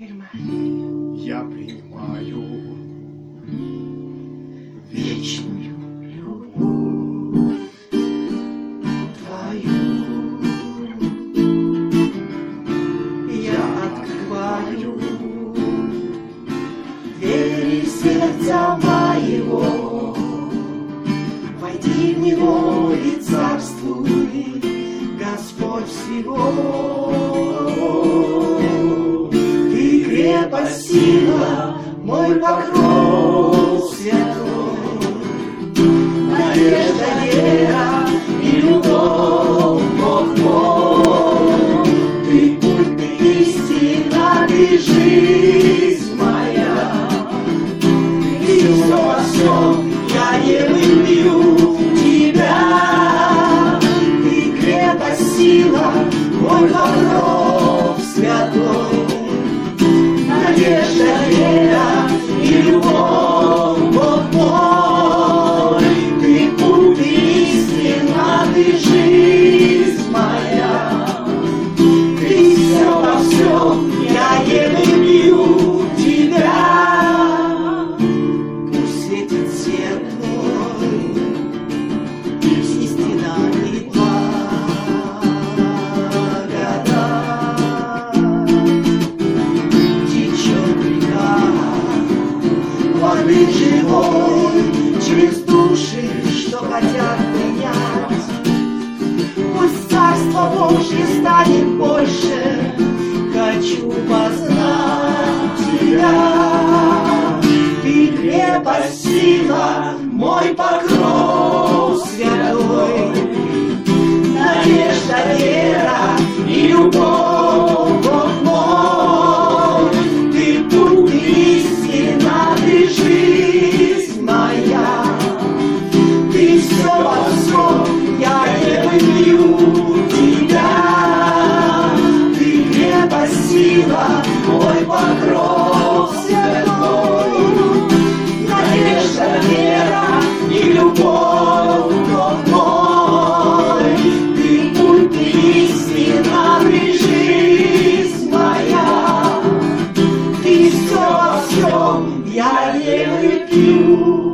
я принимаю вечную любовь твою. Я открываю двери сердца моего. Войди в него и царствуй, Господь всего. Крепость, сила, мой покров святой, Надежда, вера и любовь, Бог мой. Ты путь, ты истина, ты жизнь моя. Ты все во всем, я не люблю тебя. Ты крепость, сила, мой покров святой. Надежда, Божье станет больше, хочу познать тебя. Ты крепость, сила, мой покров я не люблю